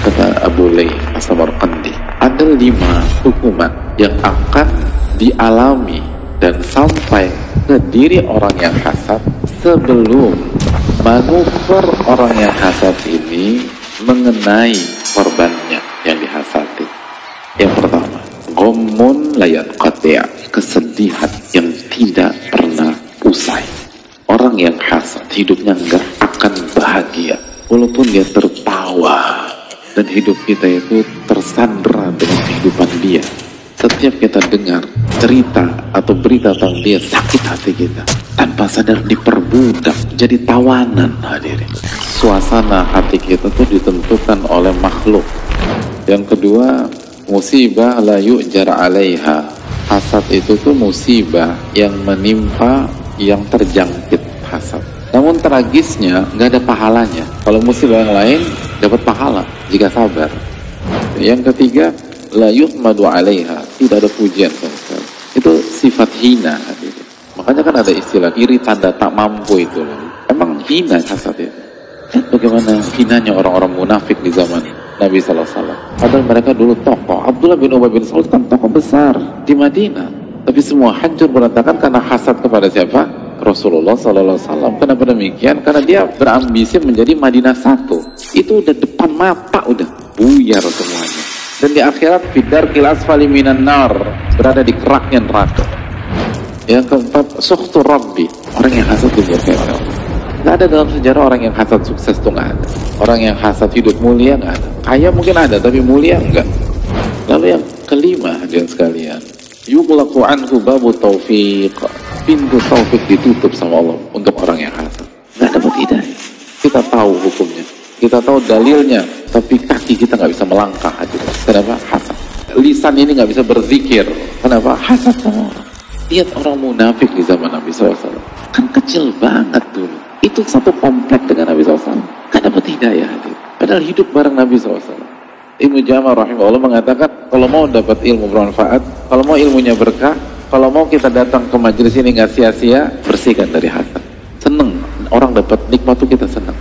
kata Abu Layth As-Samarqandi ada lima hukuman yang akan dialami dan sampai ke diri orang yang hasad sebelum manuver orang yang hasad ini mengenai korbannya yang dihasati. Yang pertama gomun layat qatia kesedihan yang tidak pernah usai. Orang yang hasad hidupnya enggak akan bahagia walaupun dia tertawa dan hidup kita itu tersandra dengan kehidupan dia. Setiap kita dengar cerita atau berita tentang dia sakit hati kita. Tanpa sadar diperbudak jadi tawanan hadirin. Suasana hati kita tuh ditentukan oleh makhluk. Yang kedua musibah la yu'jar alaiha. Hasad itu tuh musibah yang menimpa yang terjangkit hasad namun tragisnya nggak ada pahalanya. Kalau musibah yang lain dapat pahala jika sabar. Yang ketiga, la yuhmadu alaiha, tidak ada pujian. Itu sifat hina. Makanya kan ada istilah iri tanda tak mampu itu. Emang hina hasad itu. Bagaimana hinanya orang-orang munafik di zaman Nabi Wasallam. Padahal mereka dulu tokoh. Abdullah bin Ubay bin Salul kan tokoh besar di Madinah. Tapi semua hancur berantakan karena hasad kepada siapa? Rasulullah Sallallahu Alaihi Wasallam. Kenapa demikian? Karena dia berambisi menjadi Madinah satu. Itu udah depan mata udah buyar semuanya. Dan di akhirat fidar kilas faliminan nar berada di keraknya neraka. Yang keempat, sukhtu rabbi orang yang hasad kafir. Gak ada dalam sejarah orang yang hasad sukses tuh nggak ada. Orang yang hasad hidup mulia nggak ada. Kaya mungkin ada, tapi mulia enggak. Lalu yang kelima, hadirin sekalian, yughlaqu anhu babu taufiq pintu taufik ditutup sama Allah untuk orang yang hasad nggak dapat hidayah kita tahu hukumnya. Kita tahu dalilnya. Tapi kaki kita nggak bisa melangkah aja kenapa? Hasad. Lisan ini nggak bisa berzikir. Kenapa? Hasad sama orang lihat orang munafik di zaman Nabi SAW kan kecil banget dulu. Itu satu komplek dengan Nabi SAW kan dapat hidayah hadir. padahal hidup bareng Nabi SAW Ibnu Jamal rahimahullah mengatakan kalau mau dapat ilmu bermanfaat, kalau mau ilmunya berkah, kalau mau kita datang ke majelis ini nggak sia-sia, bersihkan dari hasad. Seneng orang dapat nikmat itu kita senang.